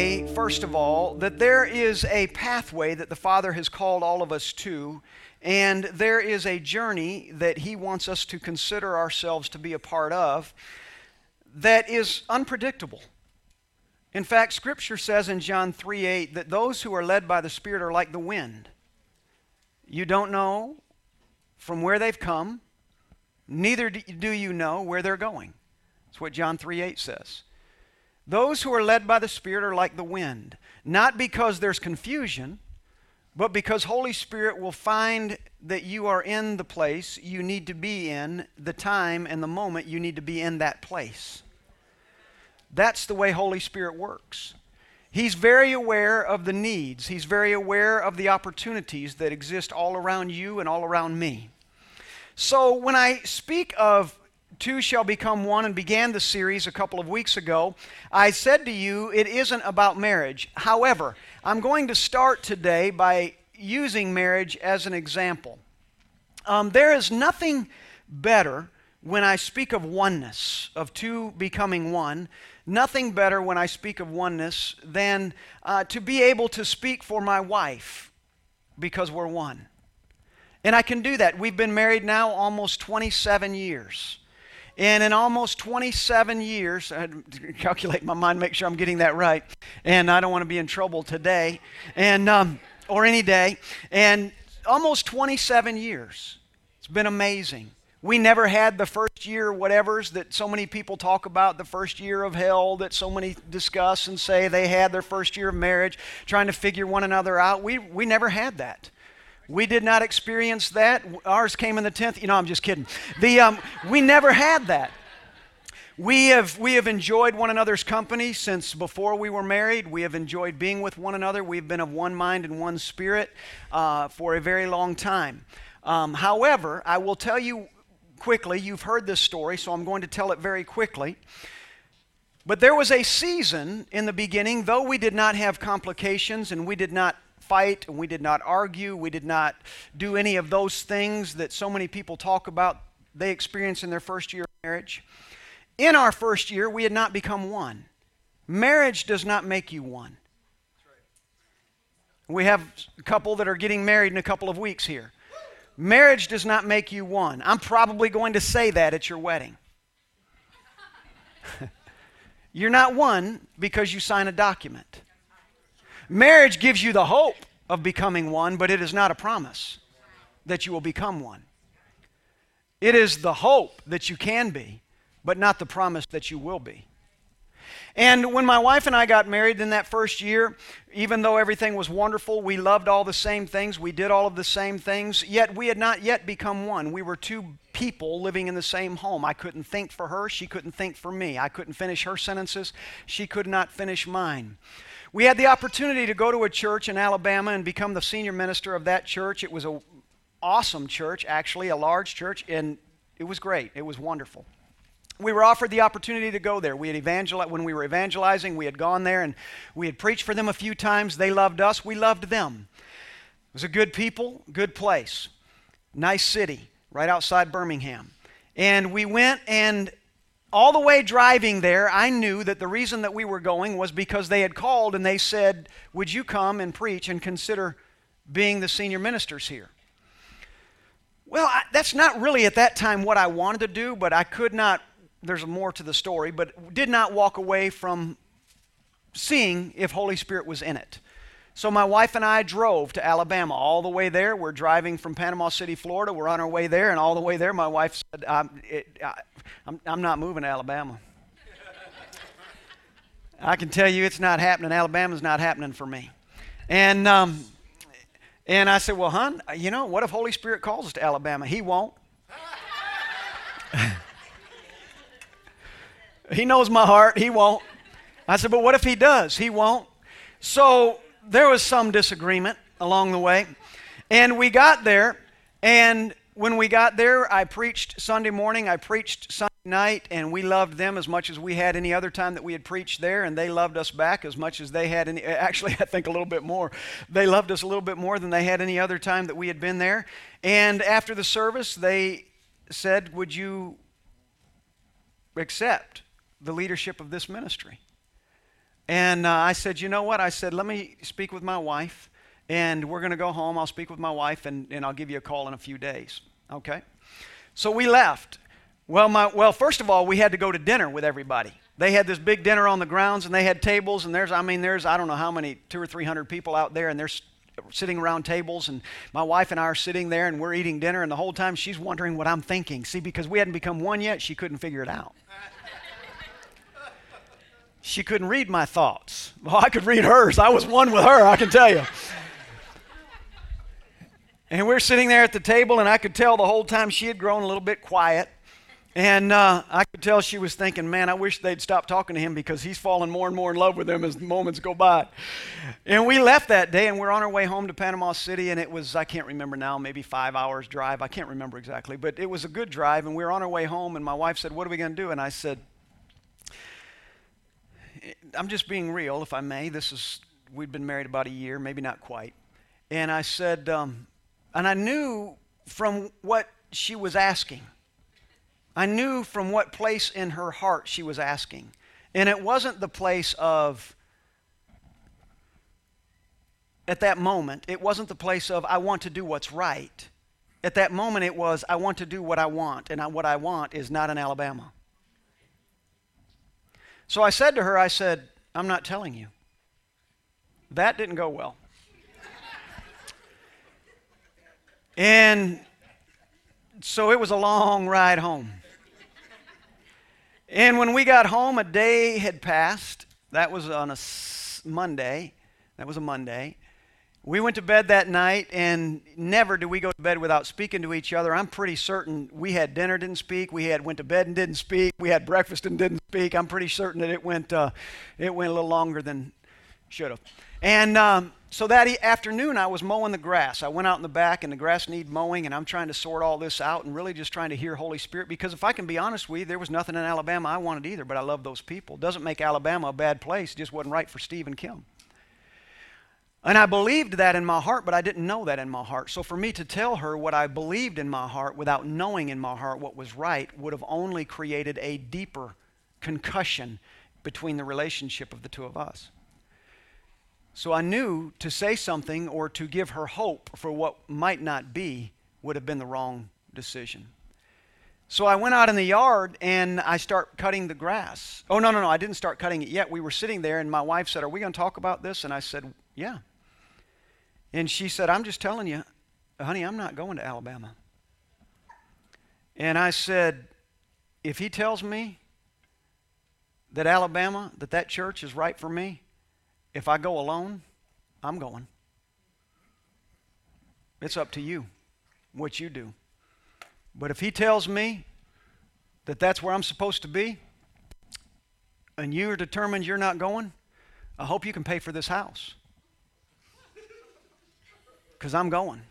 say, first of all, that there is a pathway that the Father has called all of us to, and there is a journey that He wants us to consider ourselves to be a part of that is unpredictable. In fact, Scripture says in John 3 8 that those who are led by the Spirit are like the wind. You don't know from where they've come, neither do you know where they're going. That's what John 3 8 says. Those who are led by the Spirit are like the wind, not because there's confusion, but because Holy Spirit will find that you are in the place you need to be in, the time and the moment you need to be in that place. That's the way Holy Spirit works. He's very aware of the needs. He's very aware of the opportunities that exist all around you and all around me. So when I speak of two shall become one and began the series a couple of weeks ago, I said to you it isn't about marriage. However, I'm going to start today by using marriage as an example. Um, there is nothing better when I speak of oneness, of two becoming one, nothing better when I speak of oneness than uh, to be able to speak for my wife because we're one. And I can do that. We've been married now almost 27 years. And in almost 27 years, I calculate my mind, make sure I'm getting that right. And I don't want to be in trouble today and, um, or any day. And almost 27 years. It's been amazing. We never had the first year whatevers that so many people talk about, the first year of hell that so many discuss and say they had their first year of marriage, trying to figure one another out. We, we never had that. We did not experience that. Ours came in the 10th. You know, I'm just kidding. The, um, we never had that. We have, we have enjoyed one another's company since before we were married. We have enjoyed being with one another. We've been of one mind and one spirit uh, for a very long time. Um, however, I will tell you quickly, you've heard this story, so I'm going to tell it very quickly. But there was a season in the beginning, though we did not have complications and we did not fight and we did not argue. We did not do any of those things that so many people talk about they experience in their first year of marriage. In our first year, we had not become one. Marriage does not make you one. We have a couple that are getting married in a couple of weeks here. Marriage does not make you one. I'm probably going to say that at your wedding. You're not one because you sign a document. Marriage gives you the hope of becoming one, but it is not a promise that you will become one. It is the hope that you can be, but not the promise that you will be. And when my wife and I got married in that first year, even though everything was wonderful, we loved all the same things, we did all of the same things, yet we had not yet become one. We were two people living in the same home. I couldn't think for her, she couldn't think for me. I couldn't finish her sentences, she could not finish mine. We had the opportunity to go to a church in Alabama and become the senior minister of that church. It was an awesome church, actually, a large church, and it was great. It was wonderful. We were offered the opportunity to go there. We had evangelized when we were evangelizing. We had gone there and we had preached for them a few times. They loved us. We loved them. It was a good people, good place, nice city, right outside Birmingham. And we went and all the way driving there, I knew that the reason that we were going was because they had called and they said, Would you come and preach and consider being the senior ministers here? Well, I, that's not really at that time what I wanted to do, but I could not, there's more to the story, but did not walk away from seeing if Holy Spirit was in it. So my wife and I drove to Alabama all the way there. We're driving from Panama City, Florida. We're on our way there, and all the way there, my wife said, I'm, it, I, I'm, I'm not moving to Alabama. I can tell you it's not happening. Alabama's not happening for me. And, um, and I said, Well, hon, you know, what if Holy Spirit calls us to Alabama? He won't. he knows my heart. He won't. I said, But what if he does? He won't. So there was some disagreement along the way. And we got there, and when we got there, I preached Sunday morning, I preached Sunday night, and we loved them as much as we had any other time that we had preached there, and they loved us back as much as they had any. Actually, I think a little bit more. They loved us a little bit more than they had any other time that we had been there. And after the service, they said, Would you accept the leadership of this ministry? And uh, I said, you know what? I said, let me speak with my wife, and we're going to go home. I'll speak with my wife, and, and I'll give you a call in a few days. Okay? So we left. Well, my, well, first of all, we had to go to dinner with everybody. They had this big dinner on the grounds, and they had tables, and there's, I mean, there's, I don't know how many, two or three hundred people out there, and they're sitting around tables, and my wife and I are sitting there, and we're eating dinner, and the whole time she's wondering what I'm thinking. See, because we hadn't become one yet, she couldn't figure it out. She couldn't read my thoughts. Well, I could read hers. I was one with her, I can tell you. And we're sitting there at the table, and I could tell the whole time she had grown a little bit quiet. And uh, I could tell she was thinking, man, I wish they'd stop talking to him because he's falling more and more in love with them as the moments go by. And we left that day, and we're on our way home to Panama City, and it was, I can't remember now, maybe five hours drive. I can't remember exactly, but it was a good drive, and we were on our way home, and my wife said, What are we going to do? And I said, I'm just being real, if I may. This is, we'd been married about a year, maybe not quite. And I said, um, and I knew from what she was asking, I knew from what place in her heart she was asking. And it wasn't the place of, at that moment, it wasn't the place of, I want to do what's right. At that moment, it was, I want to do what I want, and what I want is not in Alabama. So I said to her, I said, I'm not telling you. That didn't go well. And so it was a long ride home. And when we got home, a day had passed. That was on a Monday. That was a Monday. We went to bed that night, and never do we go to bed without speaking to each other. I'm pretty certain we had dinner, didn't speak. We had went to bed and didn't speak. We had breakfast and didn't speak. I'm pretty certain that it went uh, it went a little longer than should have. And um, so that afternoon, I was mowing the grass. I went out in the back, and the grass needed mowing, and I'm trying to sort all this out and really just trying to hear Holy Spirit. Because if I can be honest with you, there was nothing in Alabama I wanted either, but I love those people. Doesn't make Alabama a bad place, it just wasn't right for Steve and Kim. And I believed that in my heart, but I didn't know that in my heart. So for me to tell her what I believed in my heart without knowing in my heart what was right would have only created a deeper concussion between the relationship of the two of us. So I knew to say something or to give her hope for what might not be would have been the wrong decision. So I went out in the yard and I start cutting the grass. Oh no no no, I didn't start cutting it yet. We were sitting there and my wife said, "Are we going to talk about this?" And I said, "Yeah." And she said, "I'm just telling you, honey, I'm not going to Alabama." And I said, "If he tells me that Alabama, that that church is right for me, if I go alone, I'm going. It's up to you what you do. But if he tells me that that's where I'm supposed to be, and you're determined you're not going, I hope you can pay for this house. Because I'm going.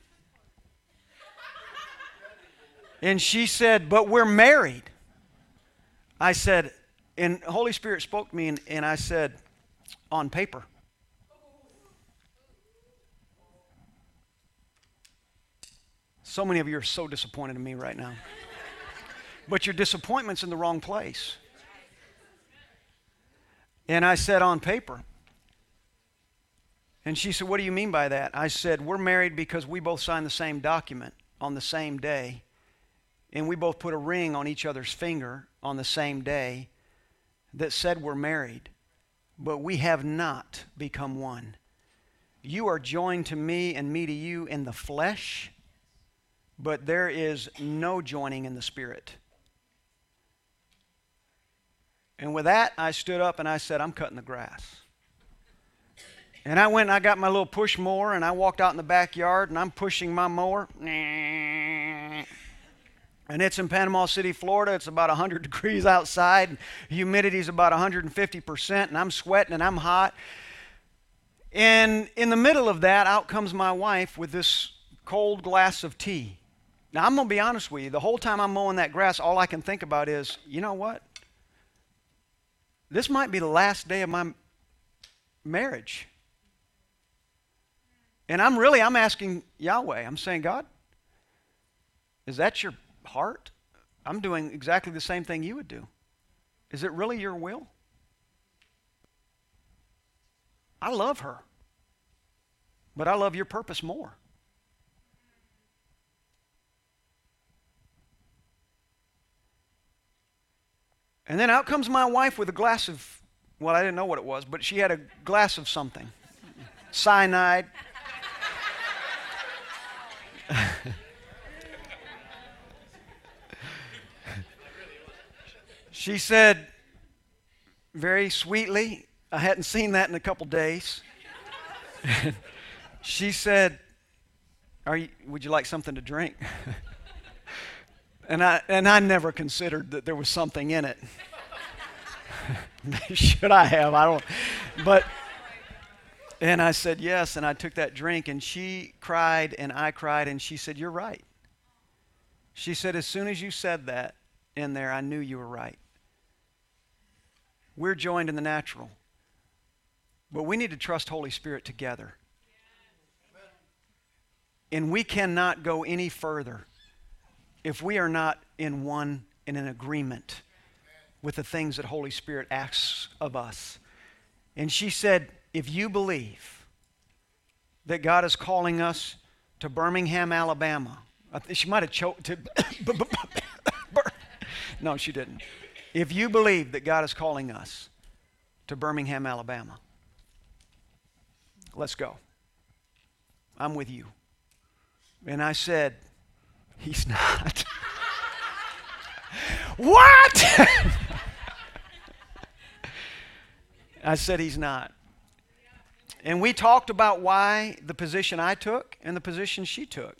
And she said, But we're married. I said, and Holy Spirit spoke to me, and, and I said, On paper. So many of you are so disappointed in me right now. but your disappointment's in the wrong place. And I said, on paper. And she said, What do you mean by that? I said, We're married because we both signed the same document on the same day. And we both put a ring on each other's finger on the same day that said we're married. But we have not become one. You are joined to me and me to you in the flesh but there is no joining in the Spirit. And with that, I stood up and I said, I'm cutting the grass. And I went and I got my little push mower and I walked out in the backyard and I'm pushing my mower. And it's in Panama City, Florida. It's about 100 degrees outside. Humidity is about 150%, and I'm sweating and I'm hot. And in the middle of that, out comes my wife with this cold glass of tea. Now, I'm going to be honest with you. The whole time I'm mowing that grass, all I can think about is, you know what? This might be the last day of my marriage. And I'm really, I'm asking Yahweh. I'm saying, God, is that your heart? I'm doing exactly the same thing you would do. Is it really your will? I love her, but I love your purpose more. And then out comes my wife with a glass of, well, I didn't know what it was, but she had a glass of something cyanide. she said, very sweetly, I hadn't seen that in a couple days. she said, Are you, Would you like something to drink? And I, and I never considered that there was something in it. Should I have? I don't. But, and I said yes, and I took that drink, and she cried, and I cried, and she said, You're right. She said, As soon as you said that in there, I knew you were right. We're joined in the natural, but we need to trust Holy Spirit together. And we cannot go any further if we are not in one and in agreement with the things that Holy Spirit asks of us. And she said, if you believe that God is calling us to Birmingham, Alabama, she might have choked to. no, she didn't. If you believe that God is calling us to Birmingham, Alabama, let's go. I'm with you. And I said, He's not. what? I said, He's not. And we talked about why the position I took and the position she took.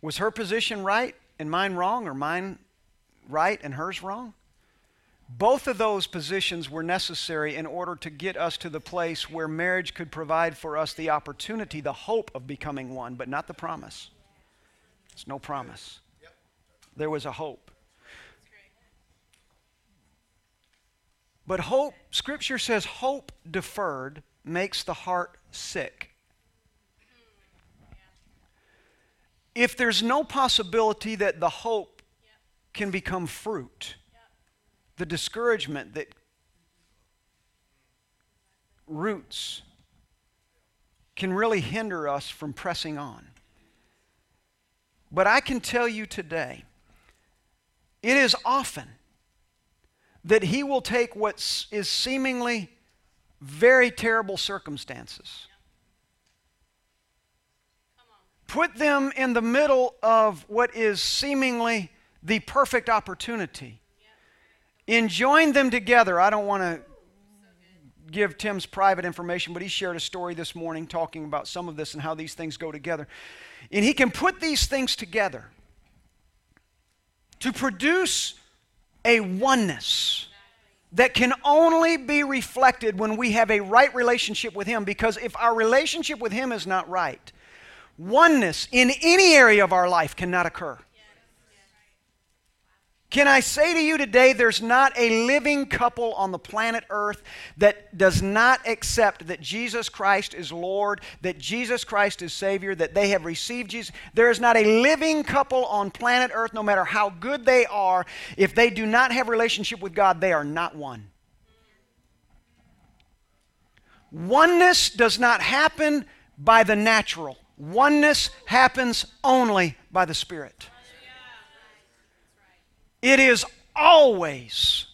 Was her position right and mine wrong, or mine right and hers wrong? Both of those positions were necessary in order to get us to the place where marriage could provide for us the opportunity, the hope of becoming one, but not the promise. It's no promise. There was a hope. But hope, Scripture says, hope deferred makes the heart sick. If there's no possibility that the hope can become fruit, the discouragement that roots can really hinder us from pressing on. But I can tell you today, it is often that He will take what is seemingly very terrible circumstances, put them in the middle of what is seemingly the perfect opportunity, and join them together. I don't want to give Tim's private information, but he shared a story this morning talking about some of this and how these things go together. And he can put these things together to produce a oneness that can only be reflected when we have a right relationship with Him. Because if our relationship with Him is not right, oneness in any area of our life cannot occur. Can I say to you today, there's not a living couple on the planet Earth that does not accept that Jesus Christ is Lord, that Jesus Christ is Savior, that they have received Jesus. There is not a living couple on planet Earth, no matter how good they are, if they do not have relationship with God, they are not one. Oneness does not happen by the natural. Oneness happens only by the Spirit. It is always,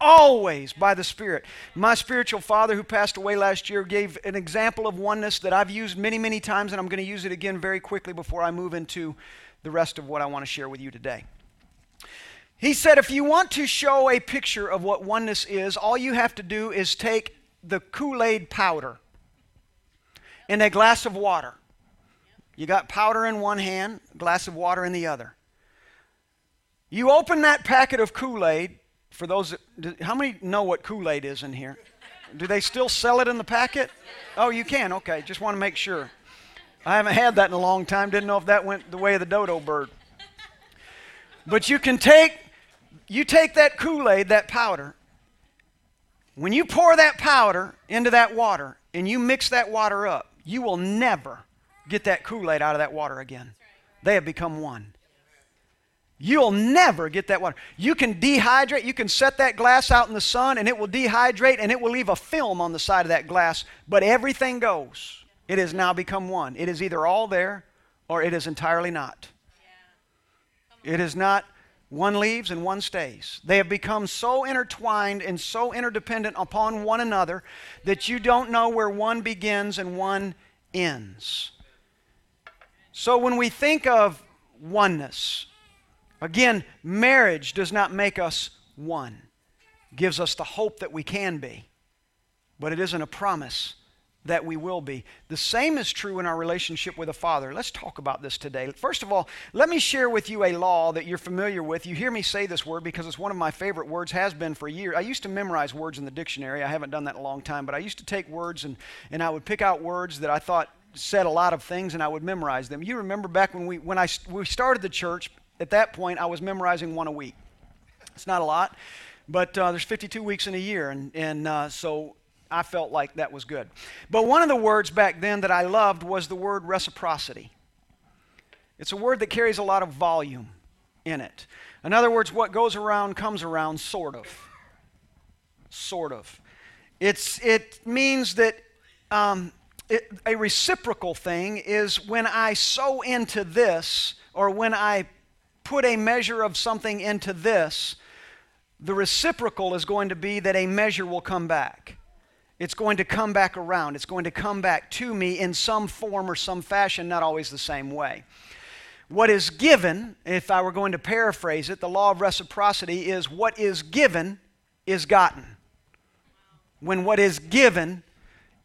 always by the Spirit. My spiritual father, who passed away last year, gave an example of oneness that I've used many, many times, and I'm going to use it again very quickly before I move into the rest of what I want to share with you today. He said, if you want to show a picture of what oneness is, all you have to do is take the Kool Aid powder in a glass of water. You got powder in one hand, glass of water in the other. You open that packet of Kool Aid. For those that, how many know what Kool Aid is in here? Do they still sell it in the packet? Oh, you can. Okay, just want to make sure. I haven't had that in a long time. Didn't know if that went the way of the dodo bird. But you can take you take that Kool-Aid, that powder. When you pour that powder into that water and you mix that water up, you will never get that Kool-Aid out of that water again. They have become one. You'll never get that water. You can dehydrate, you can set that glass out in the sun and it will dehydrate and it will leave a film on the side of that glass, but everything goes. It has now become one. It is either all there or it is entirely not. It is not one leaves and one stays. They have become so intertwined and so interdependent upon one another that you don't know where one begins and one ends. So when we think of oneness, again, marriage does not make us one. It gives us the hope that we can be, but it isn't a promise that we will be. The same is true in our relationship with a father. Let's talk about this today. First of all, let me share with you a law that you're familiar with. You hear me say this word because it's one of my favorite words, has been for years. I used to memorize words in the dictionary. I haven't done that in a long time, but I used to take words and, and I would pick out words that I thought said a lot of things and I would memorize them. You remember back when we when I we started the church, at that point I was memorizing one a week. It's not a lot, but uh, there's 52 weeks in a year, and and uh, so I felt like that was good. But one of the words back then that I loved was the word reciprocity. It's a word that carries a lot of volume in it. In other words, what goes around comes around, sort of. Sort of. It's, it means that um, it, a reciprocal thing is when I sow into this, or when I put a measure of something into this, the reciprocal is going to be that a measure will come back. It's going to come back around. It's going to come back to me in some form or some fashion, not always the same way. What is given, if I were going to paraphrase it, the law of reciprocity is what is given is gotten. When what is given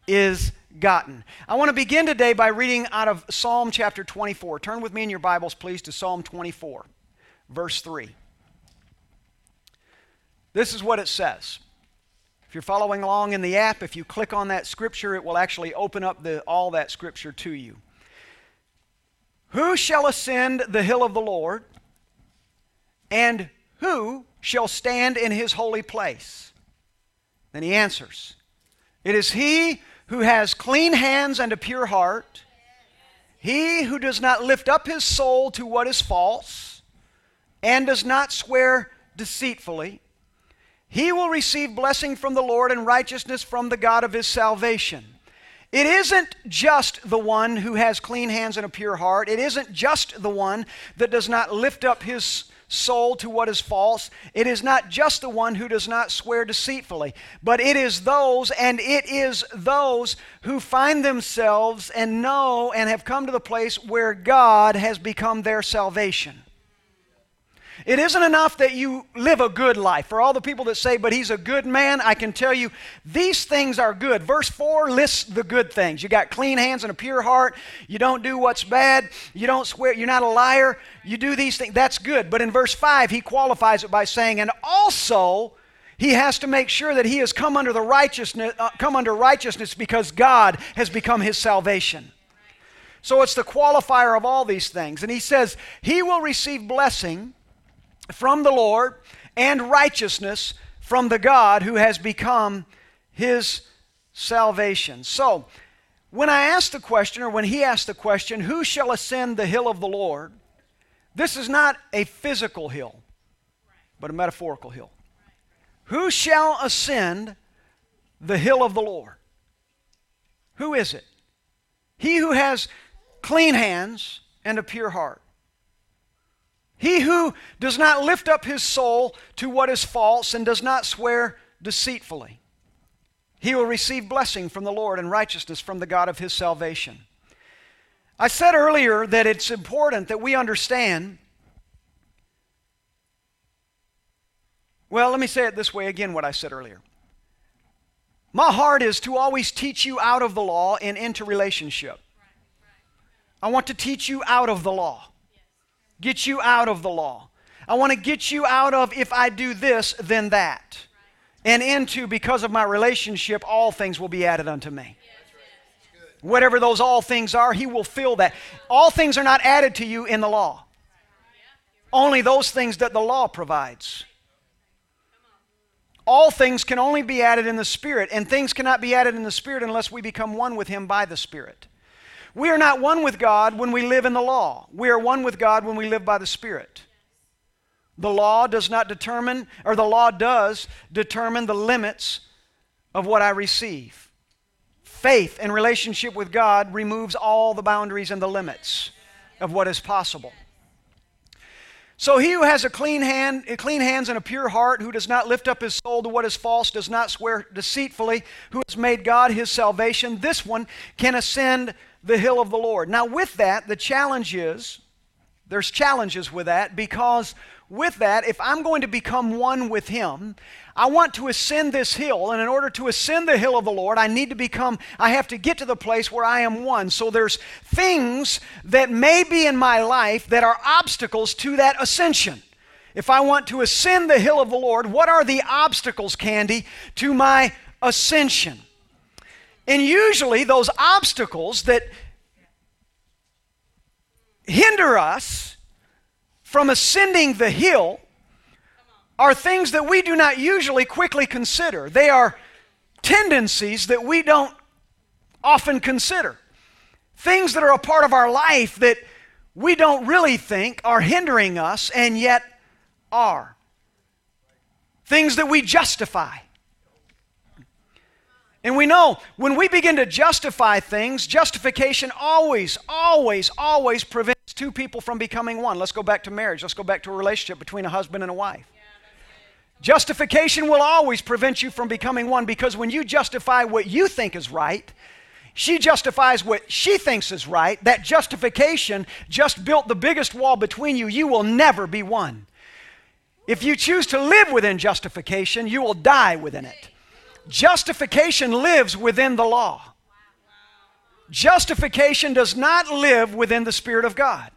is gotten. I want to begin today by reading out of Psalm chapter 24. Turn with me in your Bibles, please, to Psalm 24, verse 3. This is what it says If you're following along in the app, if you click on that scripture, it will actually open up the, all that scripture to you. Who shall ascend the hill of the Lord? And who shall stand in his holy place? Then he answers It is he who has clean hands and a pure heart, he who does not lift up his soul to what is false, and does not swear deceitfully he will receive blessing from the Lord and righteousness from the God of his salvation. It isn't just the one who has clean hands and a pure heart. It isn't just the one that does not lift up his soul to what is false. It is not just the one who does not swear deceitfully, but it is those, and it is those who find themselves and know and have come to the place where God has become their salvation. It isn't enough that you live a good life. For all the people that say, but he's a good man, I can tell you these things are good. Verse 4 lists the good things. You got clean hands and a pure heart. You don't do what's bad. You don't swear. You're not a liar. You do these things. That's good. But in verse 5, he qualifies it by saying, and also, he has to make sure that he has come under the righteousness uh, come under righteousness because God has become his salvation. So it's the qualifier of all these things. And he says, He will receive blessing from the Lord and righteousness from the God who has become his salvation. So, when I ask the question, or when he asked the question, who shall ascend the hill of the Lord? This is not a physical hill, but a metaphorical hill. Who shall ascend the hill of the Lord? Who is it? He who has clean hands and a pure heart. He who does not lift up his soul to what is false and does not swear deceitfully. He will receive blessing from the Lord and righteousness from the God of his salvation. I said earlier that it's important that we understand. Well, let me say it this way again, what I said earlier. My heart is to always teach you out of the law and into relationship. I want to teach you out of the law get you out of the law. I want to get you out of if I do this, then that. And into because of my relationship, all things will be added unto me. Whatever those all things are, He will fill that. All things are not added to you in the law, only those things that the law provides. All things can only be added in the Spirit, and things cannot be added in the Spirit unless we become one with Him by the Spirit. We are not one with God when we live in the law. We are one with God when we live by the Spirit. The law does not determine, or the law does determine the limits of what I receive. Faith and relationship with God removes all the boundaries and the limits of what is possible. So he who has a clean hand, clean hands and a pure heart, who does not lift up his soul to what is false, does not swear deceitfully, who has made God his salvation, this one can ascend the hill of the Lord. Now, with that, the challenge is there's challenges with that because with that, if I'm going to become one with him, I want to ascend this hill, and in order to ascend the hill of the Lord, I need to become, I have to get to the place where I am one. So there's things that may be in my life that are obstacles to that ascension. If I want to ascend the hill of the Lord, what are the obstacles, Candy, to my ascension? And usually, those obstacles that hinder us from ascending the hill are things that we do not usually quickly consider. They are tendencies that we don't often consider. Things that are a part of our life that we don't really think are hindering us and yet are. Things that we justify. And we know when we begin to justify things, justification always, always, always prevents two people from becoming one. Let's go back to marriage. Let's go back to a relationship between a husband and a wife. Justification will always prevent you from becoming one because when you justify what you think is right, she justifies what she thinks is right. That justification just built the biggest wall between you. You will never be one. If you choose to live within justification, you will die within it. Justification lives within the law. Justification does not live within the Spirit of God.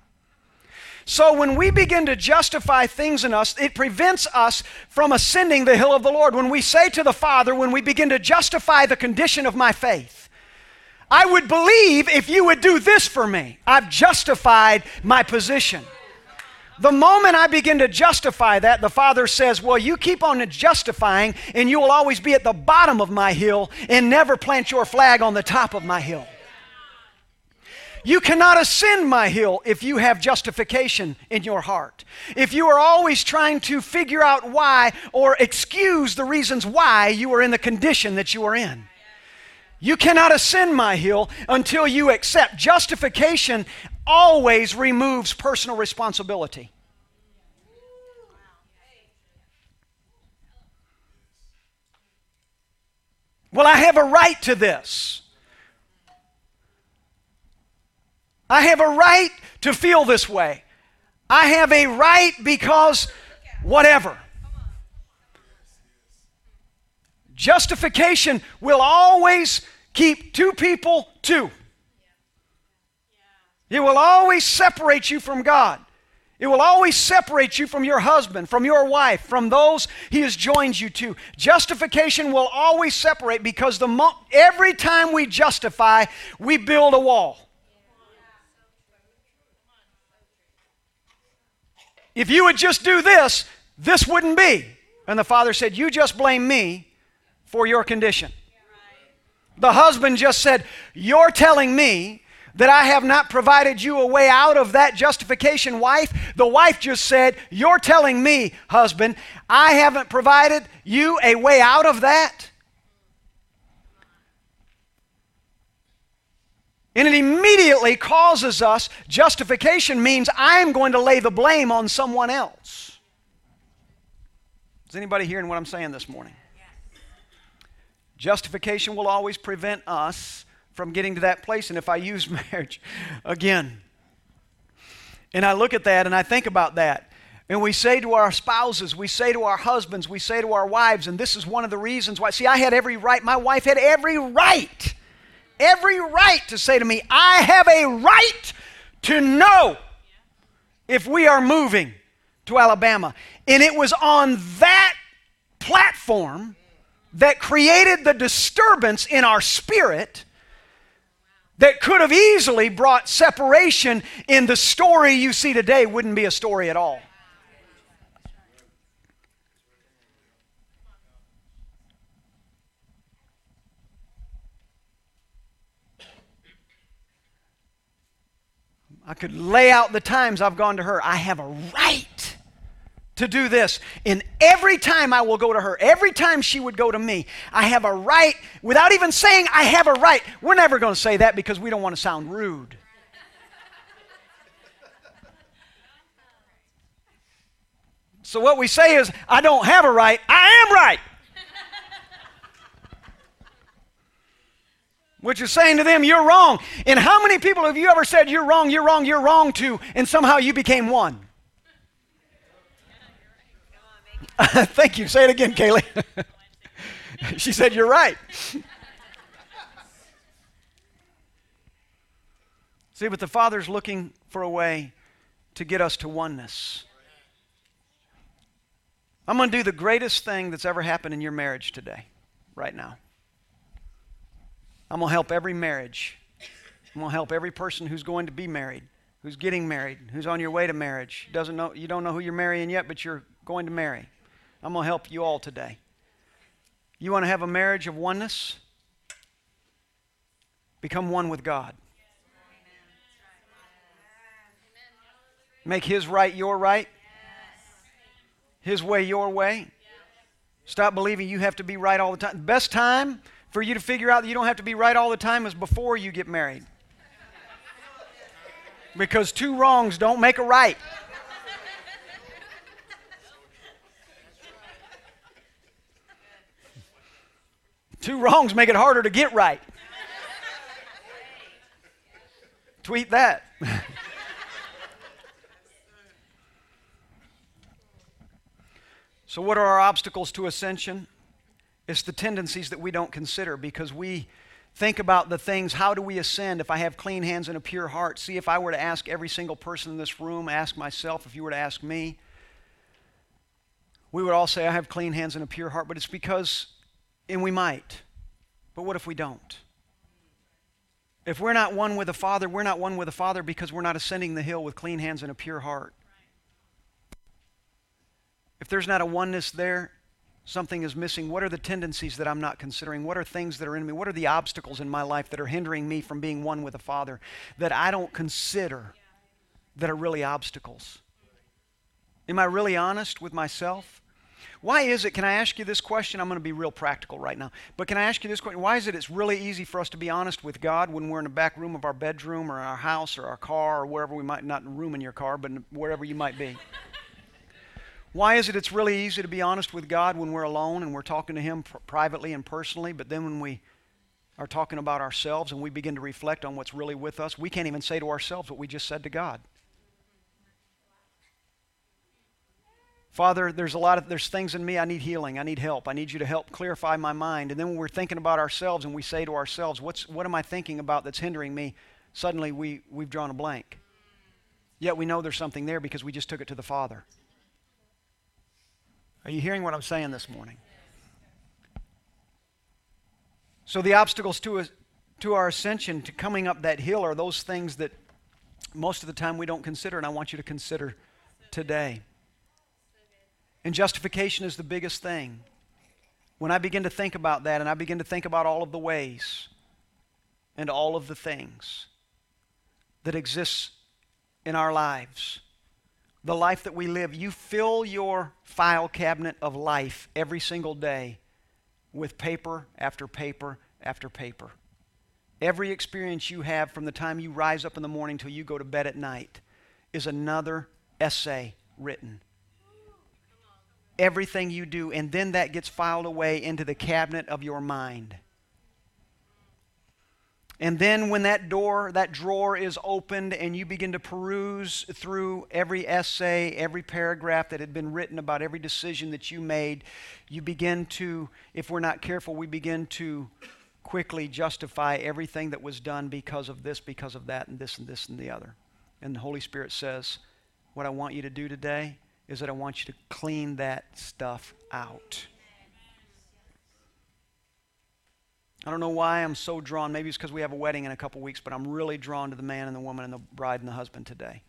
So when we begin to justify things in us, it prevents us from ascending the hill of the Lord. When we say to the Father, when we begin to justify the condition of my faith, I would believe if you would do this for me. I've justified my position. The moment I begin to justify that, the Father says, Well, you keep on justifying, and you will always be at the bottom of my hill and never plant your flag on the top of my hill. You cannot ascend my hill if you have justification in your heart. If you are always trying to figure out why or excuse the reasons why you are in the condition that you are in. You cannot ascend my hill until you accept. Justification always removes personal responsibility. Well, I have a right to this. I have a right to feel this way. I have a right because whatever. Justification will always keep two people two. It will always separate you from God. It will always separate you from your husband, from your wife, from those he has joined you to. Justification will always separate because the mo- every time we justify, we build a wall. If you would just do this, this wouldn't be. And the father said, You just blame me for your condition. The husband just said, You're telling me that I have not provided you a way out of that justification, wife. The wife just said, You're telling me, husband, I haven't provided you a way out of that. And it immediately causes us, justification means I'm going to lay the blame on someone else. Is anybody hearing what I'm saying this morning? Justification will always prevent us from getting to that place. And if I use marriage again, and I look at that and I think about that, and we say to our spouses, we say to our husbands, we say to our wives, and this is one of the reasons why. See, I had every right, my wife had every right every right to say to me, I have a right to know if we are moving to Alabama. And it was on that platform that created the disturbance in our spirit that could have easily brought separation in the story you see today wouldn't be a story at all. I could lay out the times I've gone to her. I have a right to do this. And every time I will go to her, every time she would go to me, I have a right, without even saying I have a right. We're never going to say that because we don't want to sound rude. So what we say is, I don't have a right, I am right. Which is saying to them, you're wrong. And how many people have you ever said, you're wrong, you're wrong, you're wrong to, and somehow you became one? Thank you. Say it again, Kaylee. she said, You're right. See, but the Father's looking for a way to get us to oneness. I'm going to do the greatest thing that's ever happened in your marriage today, right now. I'm going to help every marriage. I'm going to help every person who's going to be married, who's getting married, who's on your way to marriage. Doesn't know, you don't know who you're marrying yet, but you're going to marry. I'm going to help you all today. You want to have a marriage of oneness? Become one with God. Make His right your right, His way your way. Stop believing you have to be right all the time. The best time for you to figure out that you don't have to be right all the time is before you get married. Because two wrongs don't make a right. Two wrongs make it harder to get right. Tweet that. so, what are our obstacles to ascension? It's the tendencies that we don't consider because we think about the things how do we ascend if I have clean hands and a pure heart? See, if I were to ask every single person in this room, ask myself, if you were to ask me, we would all say, I have clean hands and a pure heart, but it's because and we might. But what if we don't? If we're not one with the Father, we're not one with the Father because we're not ascending the hill with clean hands and a pure heart. If there's not a oneness there, something is missing. What are the tendencies that I'm not considering? What are things that are in me? What are the obstacles in my life that are hindering me from being one with the Father that I don't consider that are really obstacles? Am I really honest with myself? Why is it, can I ask you this question? I'm going to be real practical right now. But can I ask you this question? Why is it it's really easy for us to be honest with God when we're in the back room of our bedroom or our house or our car or wherever we might, not in a room in your car, but wherever you might be? Why is it it's really easy to be honest with God when we're alone and we're talking to Him privately and personally, but then when we are talking about ourselves and we begin to reflect on what's really with us, we can't even say to ourselves what we just said to God? Father, there's a lot of there's things in me I need healing. I need help. I need you to help clarify my mind. And then when we're thinking about ourselves and we say to ourselves, What's what am I thinking about that's hindering me? Suddenly we, we've drawn a blank. Yet we know there's something there because we just took it to the Father. Are you hearing what I'm saying this morning? So the obstacles to, us to our ascension, to coming up that hill, are those things that most of the time we don't consider, and I want you to consider today. And justification is the biggest thing. When I begin to think about that and I begin to think about all of the ways and all of the things that exist in our lives, the life that we live, you fill your file cabinet of life every single day with paper after paper after paper. Every experience you have from the time you rise up in the morning till you go to bed at night is another essay written everything you do, and then that gets filed away into the cabinet of your mind. And then when that door, that drawer is opened and you begin to peruse through every essay, every paragraph that had been written about every decision that you made, you begin to, if we're not careful, we begin to quickly justify everything that was done because of this, because of that, and this, and this, and the other. And the Holy Spirit says, What I want you to do today is that I want you to clean that stuff out. I don't know why I'm so drawn. Maybe it's because we have a wedding in a couple weeks, but I'm really drawn to the man and the woman and the bride and the husband today.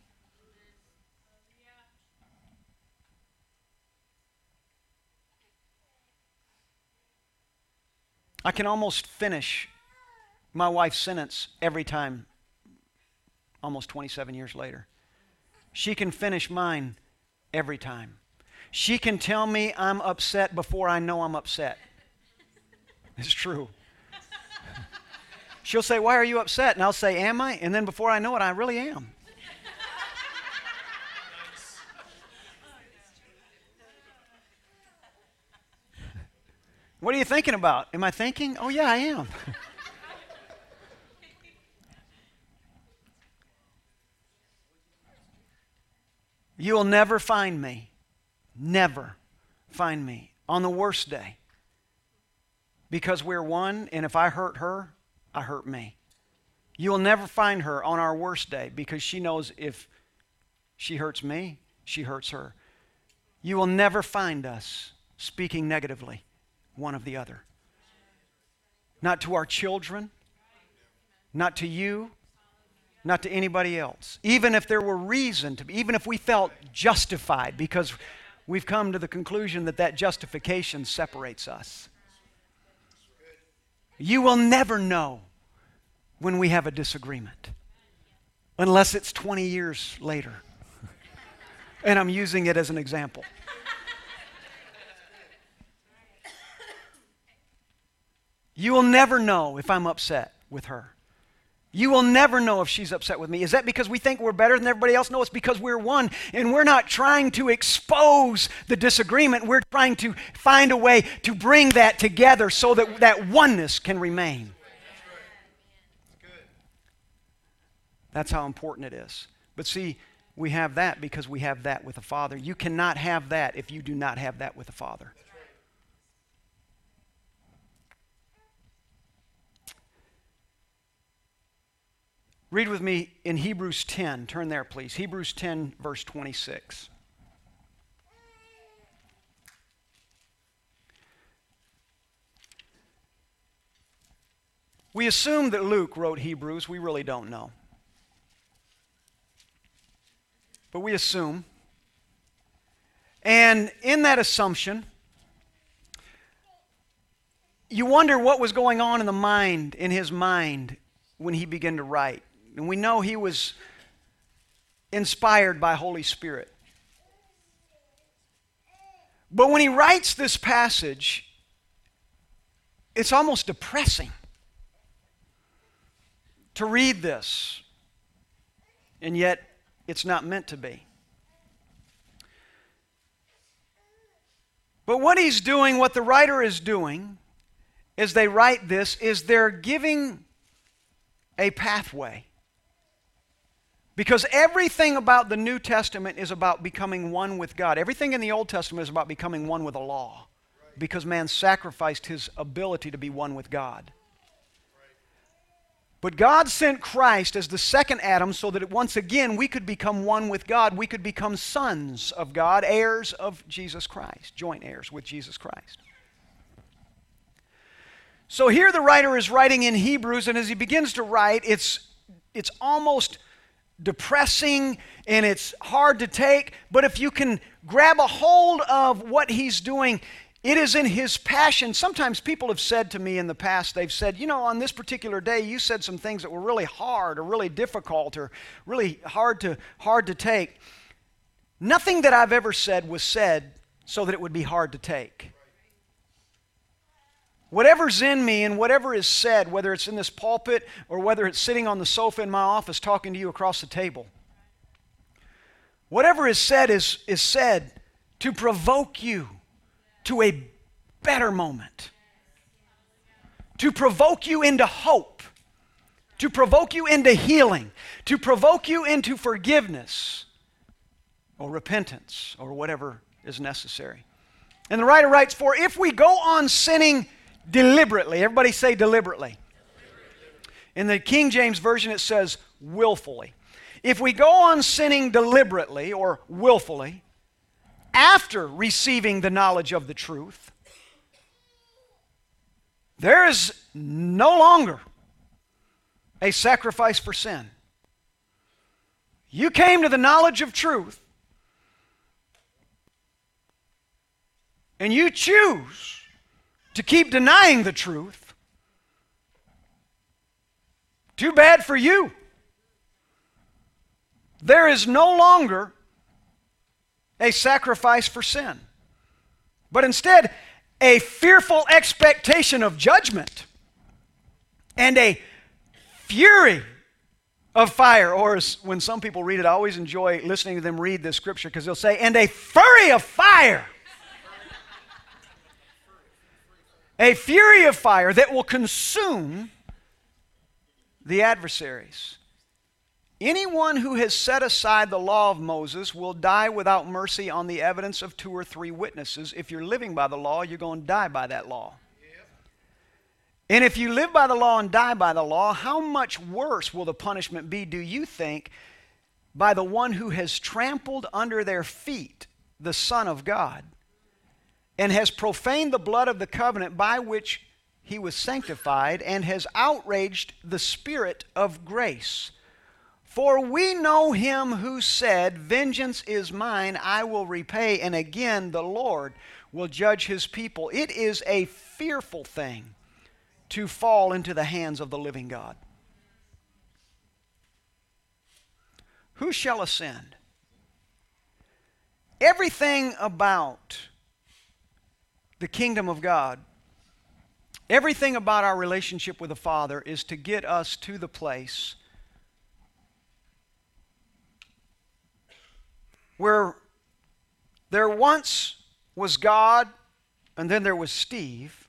I can almost finish my wife's sentence every time, almost 27 years later. She can finish mine every time. she can tell me I'm upset before I know I'm upset. It's true. She'll say, Why are you upset? And I'll say, Am I? And then before I know it, I really am. What are you thinking about? Am I thinking? Oh, yeah, I am. you will never find me, never find me on the worst day because we're one, and if I hurt her, I hurt me. You will never find her on our worst day because she knows if she hurts me, she hurts her. You will never find us speaking negatively one of the other. Not to our children, not to you, not to anybody else. Even if there were reason to be, even if we felt justified, because we've come to the conclusion that that justification separates us. You will never know when we have a disagreement, unless it's 20 years later. and I'm using it as an example. You will never know if I'm upset with her. You will never know if she's upset with me. Is that because we think we're better than everybody else? No, it's because we're one and we're not trying to expose the disagreement. We're trying to find a way to bring that together so that that oneness can remain. That's how important it is. But see, we have that because we have that with the Father. You cannot have that if you do not have that with the Father. Read with me in Hebrews 10. Turn there, please. Hebrews 10, verse 26. We assume that Luke wrote Hebrews. We really don't know. But we assume. And in that assumption, you wonder what was going on in the mind, in his mind, when he began to write. And we know he was inspired by Holy Spirit. But when he writes this passage, it's almost depressing to read this. And yet, it's not meant to be. But what he's doing, what the writer is doing, as they write this, is they're giving a pathway because everything about the New Testament is about becoming one with God. Everything in the Old Testament is about becoming one with the law. Because man sacrificed his ability to be one with God. But God sent Christ as the second Adam so that once again we could become one with God. We could become sons of God, heirs of Jesus Christ, joint heirs with Jesus Christ. So here the writer is writing in Hebrews, and as he begins to write, it's, it's almost depressing and it's hard to take, but if you can grab a hold of what he's doing, it is in his passion. Sometimes people have said to me in the past, they've said, you know, on this particular day, you said some things that were really hard or really difficult or really hard to, hard to take. Nothing that I've ever said was said so that it would be hard to take. Whatever's in me and whatever is said, whether it's in this pulpit or whether it's sitting on the sofa in my office talking to you across the table, whatever is said is, is said to provoke you to a better moment, to provoke you into hope, to provoke you into healing, to provoke you into forgiveness or repentance or whatever is necessary. And the writer writes, For if we go on sinning, Deliberately. Everybody say deliberately. In the King James Version, it says willfully. If we go on sinning deliberately or willfully after receiving the knowledge of the truth, there is no longer a sacrifice for sin. You came to the knowledge of truth, and you choose to keep denying the truth, too bad for you. There is no longer a sacrifice for sin, but instead a fearful expectation of judgment and a fury of fire. Or when some people read it, I always enjoy listening to them read this scripture because they'll say, and a fury of fire. A fury of fire that will consume the adversaries. Anyone who has set aside the law of Moses will die without mercy on the evidence of two or three witnesses. If you're living by the law, you're going to die by that law. And if you live by the law and die by the law, how much worse will the punishment be, do you think, by the one who has trampled under their feet the Son of God and has profaned the blood of the covenant by which he was sanctified and has outraged the Spirit of grace? For we know him who said, Vengeance is mine, I will repay, and again the Lord will judge his people. It is a fearful thing to fall into the hands of the living God. Who shall ascend? Everything about the kingdom of God, everything about our relationship with the Father is to get us to the place where there once was God and then there was Steve.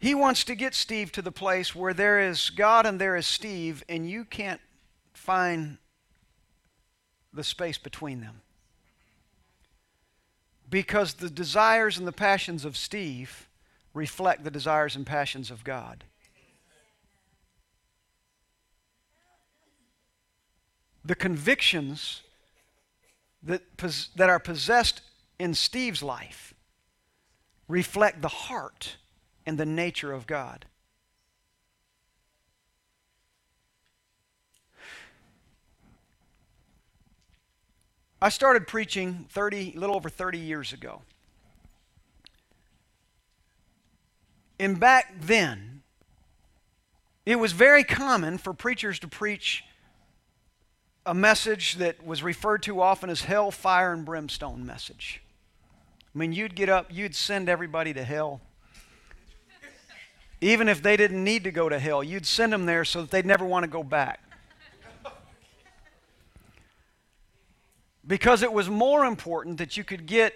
He wants to get Steve to the place where there is God and there is Steve, and you can't find the space between them. Because the desires and the passions of Steve reflect the desires and passions of God. the convictions that, that are possessed in Steve's life reflect the heart and the nature of God. I started preaching 30, a little over 30 years ago. And back then, it was very common for preachers to preach a message that was referred to often as hell, fire, and brimstone message. I mean, you'd get up, you'd send everybody to hell. Even if they didn't need to go to hell, you'd send them there so that they'd never want to go back. Because it was more important that you could get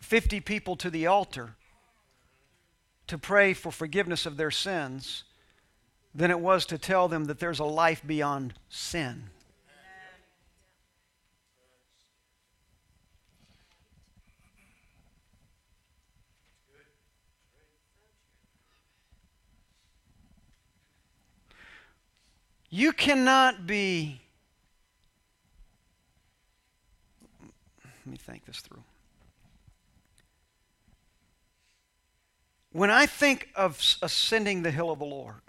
50 people to the altar to pray for forgiveness of their sins than it was to tell them that there's a life beyond sin. You cannot be. Let me think this through. When I think of ascending the hill of the Lord,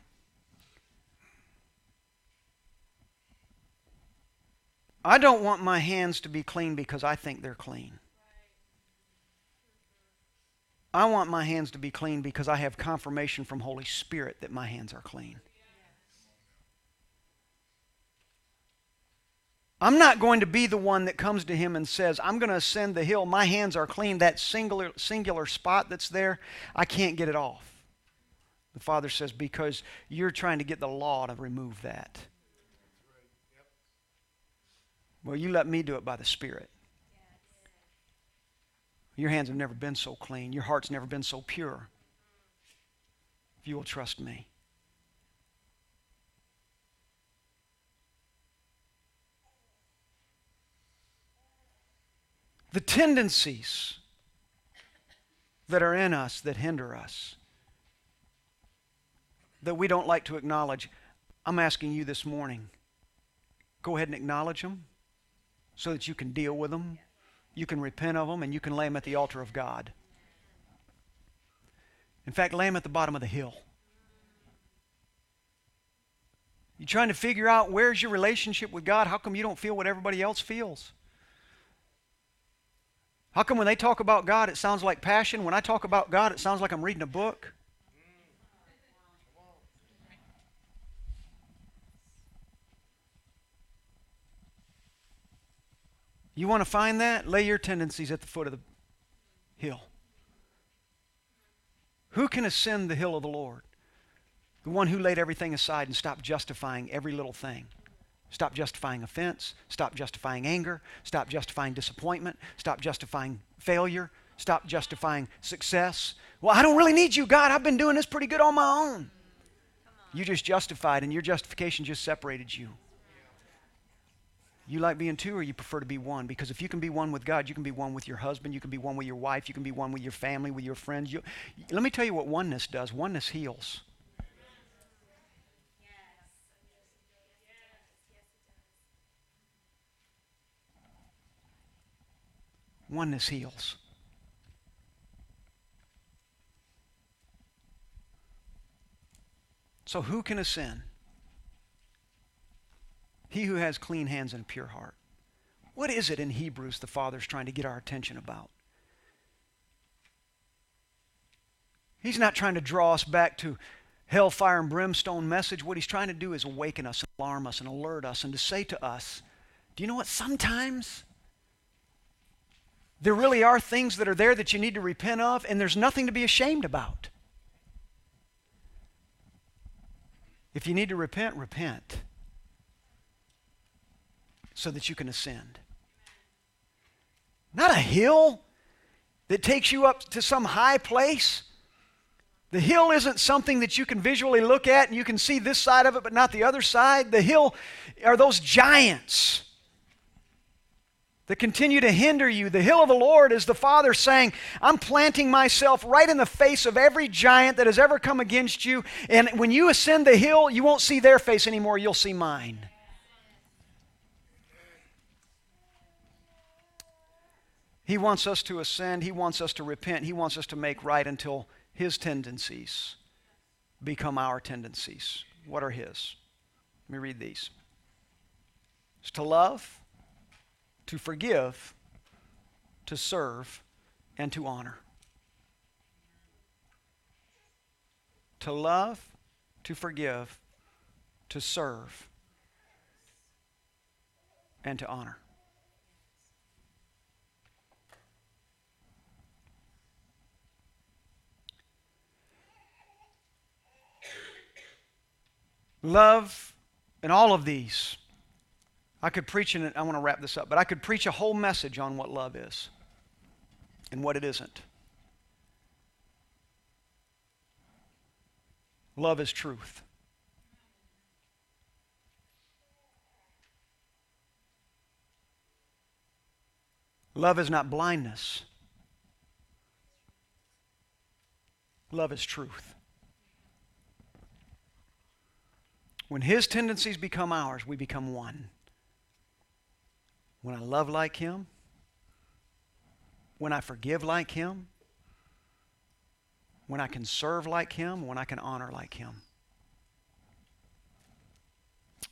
I don't want my hands to be clean because I think they're clean. I want my hands to be clean because I have confirmation from Holy Spirit that my hands are clean. I'm not going to be the one that comes to him and says, I'm going to ascend the hill. My hands are clean. That singular, singular spot that's there, I can't get it off. The Father says, because you're trying to get the law to remove that. Well, you let me do it by the Spirit. Your hands have never been so clean. Your heart's never been so pure. If you will trust me. The tendencies that are in us that hinder us, that we don't like to acknowledge. I'm asking you this morning go ahead and acknowledge them so that you can deal with them, you can repent of them, and you can lay them at the altar of God. In fact, lay them at the bottom of the hill. You're trying to figure out where's your relationship with God? How come you don't feel what everybody else feels? How come when they talk about God, it sounds like passion? When I talk about God, it sounds like I'm reading a book? You want to find that? Lay your tendencies at the foot of the hill. Who can ascend the hill of the Lord? The one who laid everything aside and stopped justifying every little thing. Stop justifying offense. Stop justifying anger. Stop justifying disappointment. Stop justifying failure. Stop justifying success. Well, I don't really need you, God. I've been doing this pretty good on my own. You just justified, and your justification just separated you. You like being two, or you prefer to be one? Because if you can be one with God, you can be one with your husband, you can be one with your wife, you can be one with your family, with your friends. You, let me tell you what oneness does oneness heals. Oneness heals. So, who can ascend? He who has clean hands and a pure heart. What is it in Hebrews the Father's trying to get our attention about? He's not trying to draw us back to hellfire and brimstone message. What he's trying to do is awaken us, alarm us, and alert us, and to say to us, do you know what? Sometimes there really are things that are there that you need to repent of, and there's nothing to be ashamed about. If you need to repent, repent so that you can ascend. Not a hill that takes you up to some high place. The hill isn't something that you can visually look at and you can see this side of it but not the other side. The hill are those giants that continue to hinder you. The hill of the Lord is the Father saying, I'm planting myself right in the face of every giant that has ever come against you. And when you ascend the hill, you won't see their face anymore, you'll see mine. He wants us to ascend. He wants us to repent. He wants us to make right until His tendencies become our tendencies. What are His? Let me read these. It's to love, to forgive, to serve, and to honor. To love, to forgive, to serve, and to honor. Love and all of these. I could preach it, I want to wrap this up, but I could preach a whole message on what love is and what it isn't. Love is truth. Love is not blindness. Love is truth. When his tendencies become ours, we become one. When I love like him, when I forgive like him, when I can serve like him, when I can honor like him.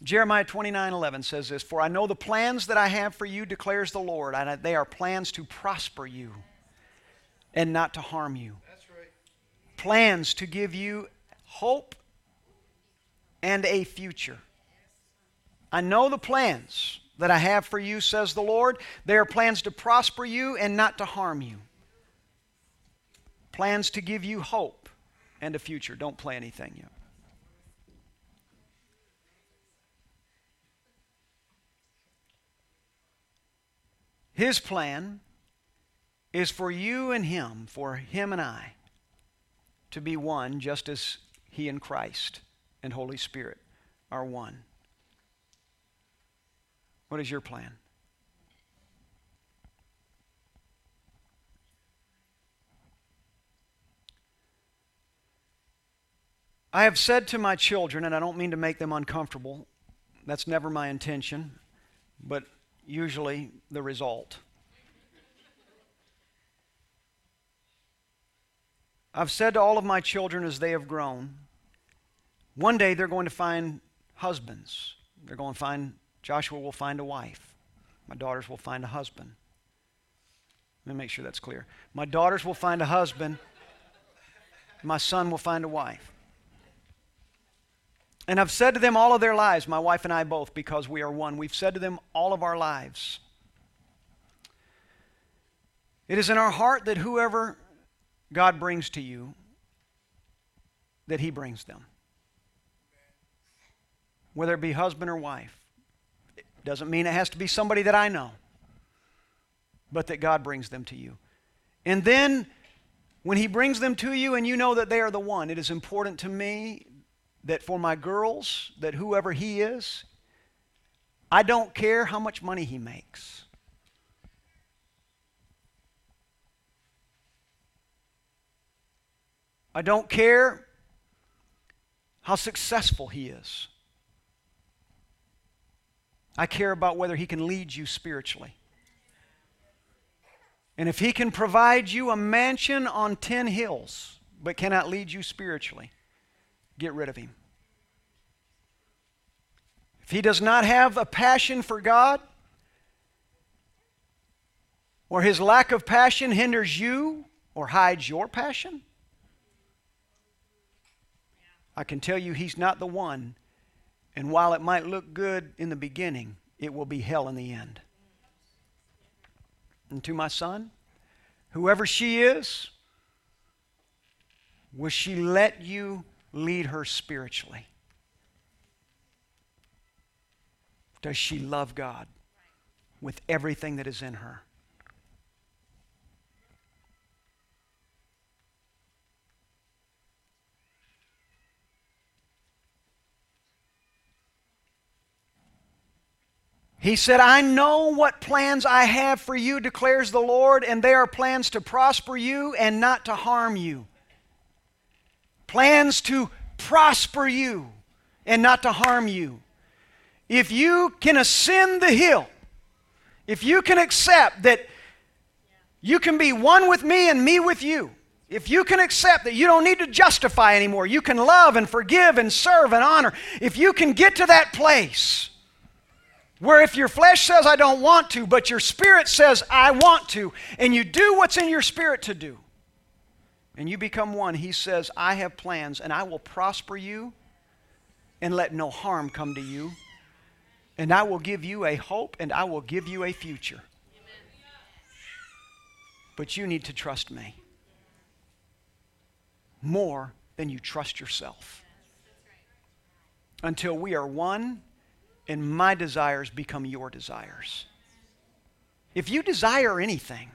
Jeremiah 29 11 says this For I know the plans that I have for you, declares the Lord. and they are plans to prosper you and not to harm you. Right. Plans to give you hope and a future. I know the plans that I have for you, says the Lord. They are plans to prosper you and not to harm you. Plans to give you hope and a future. Don't play anything yet. His plan is for you and Him, for Him and I, to be one just as He and Christ and Holy Spirit are one. What is your plan? I have said to my children, and I don't mean to make them uncomfortable, that's never my intention, but usually the result. I've said to all of my children as they have grown, one day they're going to find husbands. They're going to find, Joshua will find a wife. My daughters will find a husband. Let me make sure that's clear. My daughters will find a husband. My son will find a wife. And I've said to them all of their lives, my wife and I both, because we are one, we've said to them all of our lives, It is in our heart that whoever God brings to you, that He brings them. Whether it be husband or wife. Doesn't mean it has to be somebody that I know, but that God brings them to you. And then, when He brings them to you and you know that they are the one, it is important to me that for my girls, that whoever He is, I don't care how much money He makes. I don't care how successful he is. I care about whether he can lead you spiritually. And if he can provide you a mansion on 10 hills but cannot lead you spiritually, get rid of him. If he does not have a passion for God, or his lack of passion hinders you or hides your passion, I can tell you he's not the one. And while it might look good in the beginning, it will be hell in the end. And to my son, whoever she is, will she let you lead her spiritually? Does she love God with everything that is in her? He said, I know what plans I have for you, declares the Lord, and they are plans to prosper you and not to harm you. Plans to prosper you and not to harm you. If you can ascend the hill, if you can accept that you can be one with me and me with you, if you can accept that you don't need to justify anymore, you can love and forgive and serve and honor, if you can get to that place, where if your flesh says, I don't want to, but your spirit says, I want to, and you do what's in your spirit to do, and you become one, he says, I have plans, and I will prosper you and let no harm come to you. And I will give you a hope and I will give you a future. But you need to trust me more than you trust yourself. Until we are one and my desires become your desires. If you desire anything,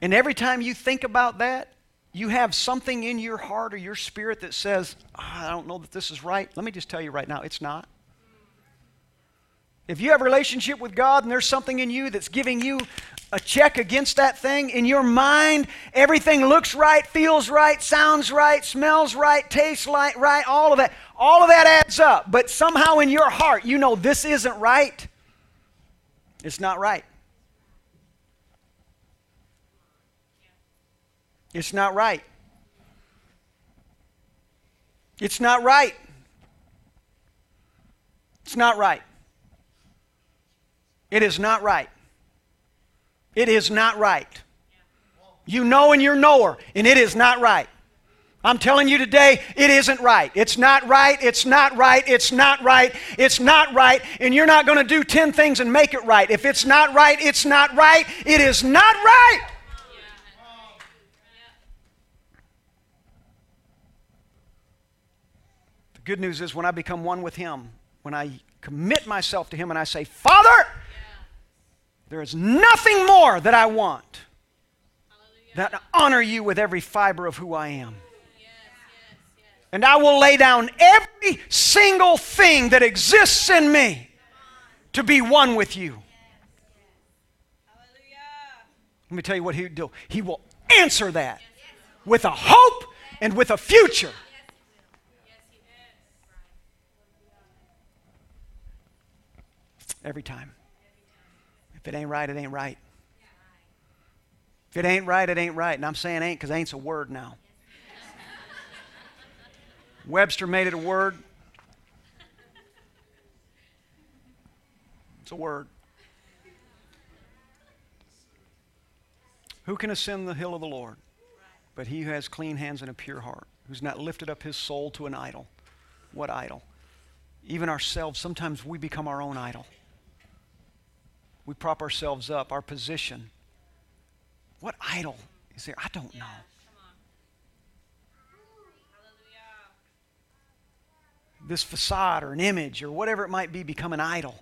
and every time you think about that, you have something in your heart or your spirit that says, oh, I don't know that this is right. Let me just tell you right now, it's not. If you have a relationship with God and there's something in you that's giving you a check against that thing, in your mind, everything looks right, feels right, sounds right, smells right, tastes right, right, all of that. All of that adds up. But somehow in your heart, you know this isn't right. It's not right. It's not right. It's not right. It's not right. It is not right. It is not right. You know and you're knower, and it is not right. I'm telling you today, it isn't right. It's not right. It's not right. It's not right. It's not right. And you're not going to do 10 things and make it right. If it's not right, it's not right. It is not right. The good news is when I become one with Him, when I commit myself to Him and I say, Father, there is nothing more that I want than to honor you with every fiber of who I am. And I will lay down every single thing that exists in me to be one with you. Let me tell you what he will do. He will answer that with a hope and with a future. Every time. If it ain't right, it ain't right. If it ain't right, it ain't right. And I'm saying ain't because ain't's a word now. Webster made it a word. It's a word. Who can ascend the hill of the Lord? But he who has clean hands and a pure heart, who's not lifted up his soul to an idol. What idol? Even ourselves, sometimes we become our own idol. We prop ourselves up, our position, What idol is there? I don't know. This facade or an image or whatever it might be become an idol.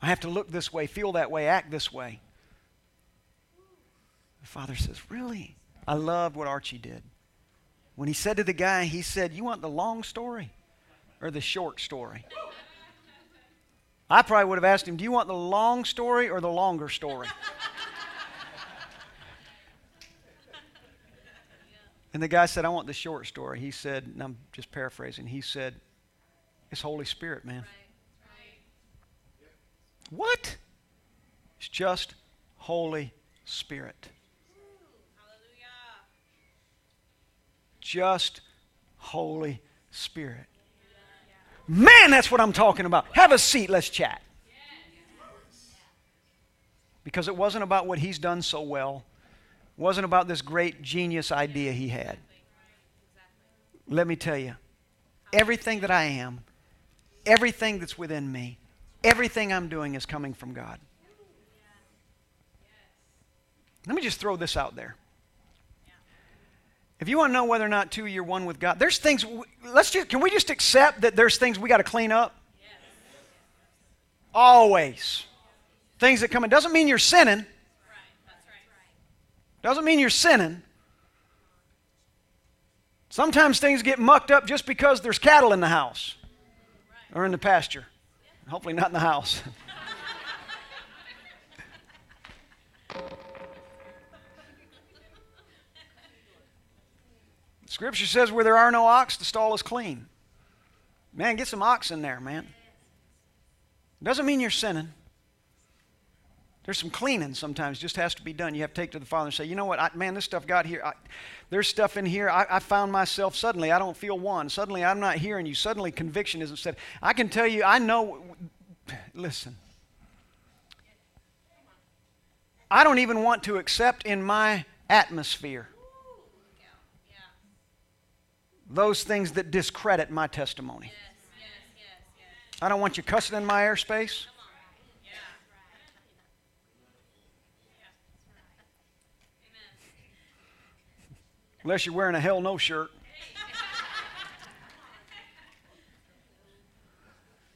I have to look this way, feel that way, act this way. The father says, Really? I loved what Archie did. When he said to the guy, he said, You want the long story or the short story? I probably would have asked him, Do you want the long story or the longer story? and the guy said, I want the short story. He said, and I'm just paraphrasing, he said, It's Holy Spirit, man. What? It's just Holy Spirit. Just Holy Spirit. Man, that's what I'm talking about. Have a seat, let's chat. Because it wasn't about what he's done so well, it wasn't about this great genius idea he had. Let me tell you, everything that I am, everything that's within me, everything I'm doing is coming from God. Let me just throw this out there. If you want to know whether or not two you're one with God, there's things. Let's just can we just accept that there's things we got to clean up? Yes. Always, things that come in doesn't mean you're sinning. Right. Right. Doesn't mean you're sinning. Sometimes things get mucked up just because there's cattle in the house right. or in the pasture. Hopefully, not in the house. Scripture says where there are no ox, the stall is clean. Man, get some ox in there, man. Doesn't mean you're sinning. There's some cleaning sometimes just has to be done. You have to take to the Father and say, you know what, I, man, this stuff got here. I, there's stuff in here. I, I, found myself suddenly. I don't feel one. Suddenly, I'm not hearing you. Suddenly, conviction isn't said. I can tell you, I know. Listen. I don't even want to accept in my atmosphere those things that discredit my testimony. I don't want you cussing in my airspace. Unless you're wearing a hell no shirt.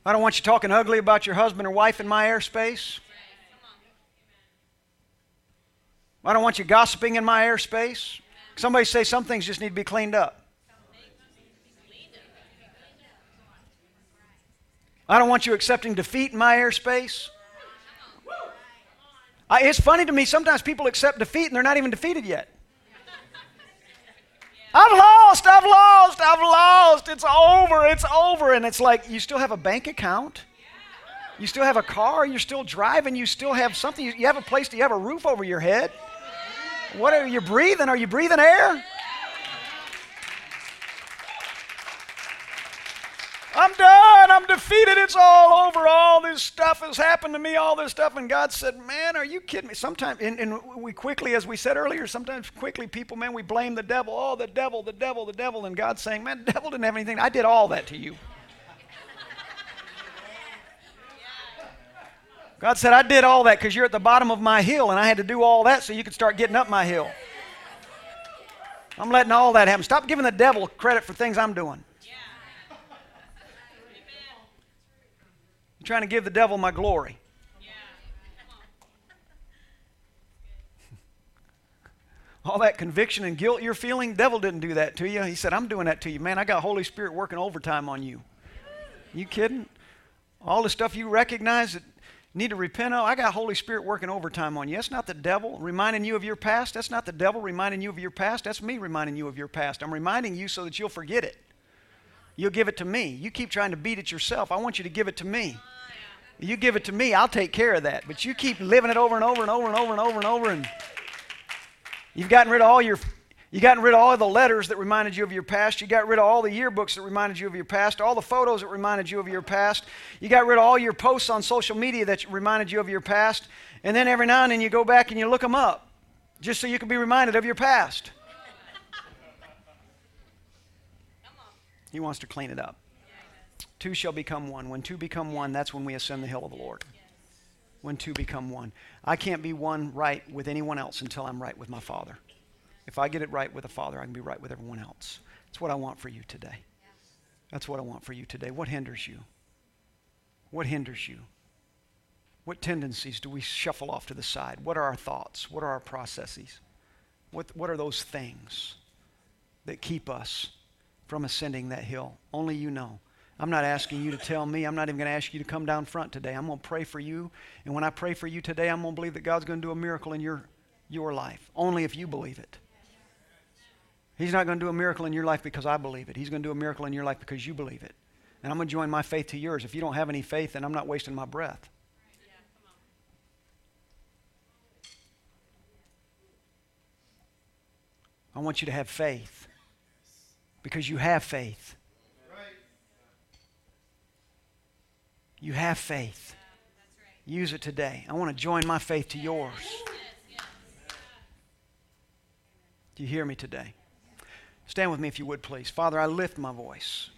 I don't want you talking ugly about your husband or wife in my airspace. I don't want you gossiping in my airspace. Somebody say some things just need to be cleaned up. I don't want you accepting defeat in my airspace. I, it's funny to me, sometimes people accept defeat and they're not even defeated yet. I've lost, I've lost, I've lost. It's over, it's over. And it's like you still have a bank account. You still have a car, you're still driving, you still have something, you have a place, Do you have a roof over your head. What are you breathing? Are you breathing air? I'm done. I'm defeated. It's all over. All this stuff has happened to me, all this stuff. And God said, Man, are you kidding me? Sometimes, and, and we quickly, as we said earlier, sometimes quickly people, man, we blame the devil. Oh, the devil, the devil, the devil. And God's saying, Man, the devil didn't have anything. I did all that to you. God said, I did all that because you're at the bottom of my hill, and I had to do all that so you could start getting up my hill. I'm letting all that happen. Stop giving the devil credit for things I'm doing. Trying to give the devil my glory. All that conviction and guilt you're feeling, devil didn't do that to you. He said, I'm doing that to you. Man, I got Holy Spirit working overtime on you. You kidding? All the stuff you recognize that need to repent of, I got Holy Spirit working overtime on you. That's not the devil reminding you of your past. That's not the devil reminding you of your past. That's me reminding you of your past. I'm reminding you so that you'll forget it. You'll give it to me. You keep trying to beat it yourself. I want you to give it to me. Oh, you give it to me, I'll take care of that. But you keep living it over and over and over and over and over and over and you've gotten rid of all your you gotten rid of all the letters that reminded you of your past. You got rid of all the yearbooks that reminded you of your past, all the photos that reminded you of your past. You got rid of all your posts on social media that reminded you of your past. And then every now and then you go back and you look them up just so you can be reminded of your past. He wants to clean it up. Two shall become one. When two become one, that's when we ascend the hill of the Lord. when two become one. I can't be one right with anyone else until I'm right with my Father. If I get it right with the Father, I can be right with everyone else. That's what I want for you today. That's what I want for you today. What hinders you? What hinders you? What tendencies do we shuffle off to the side? What are our thoughts? What are our processes? What, what are those things that keep us from ascending that hill? Only you know. I'm not asking you to tell me. I'm not even going to ask you to come down front today. I'm going to pray for you. And when I pray for you today, I'm going to believe that God's going to do a miracle in your, your life. Only if you believe it. He's not going to do a miracle in your life because I believe it. He's going to do a miracle in your life because you believe it. And I'm going to join my faith to yours. If you don't have any faith, then I'm not wasting my breath. I want you to have faith because you have faith. You have faith. Use it today. I want to join my faith to yours. Do you hear me today? Stand with me if you would, please. Father, I lift my voice.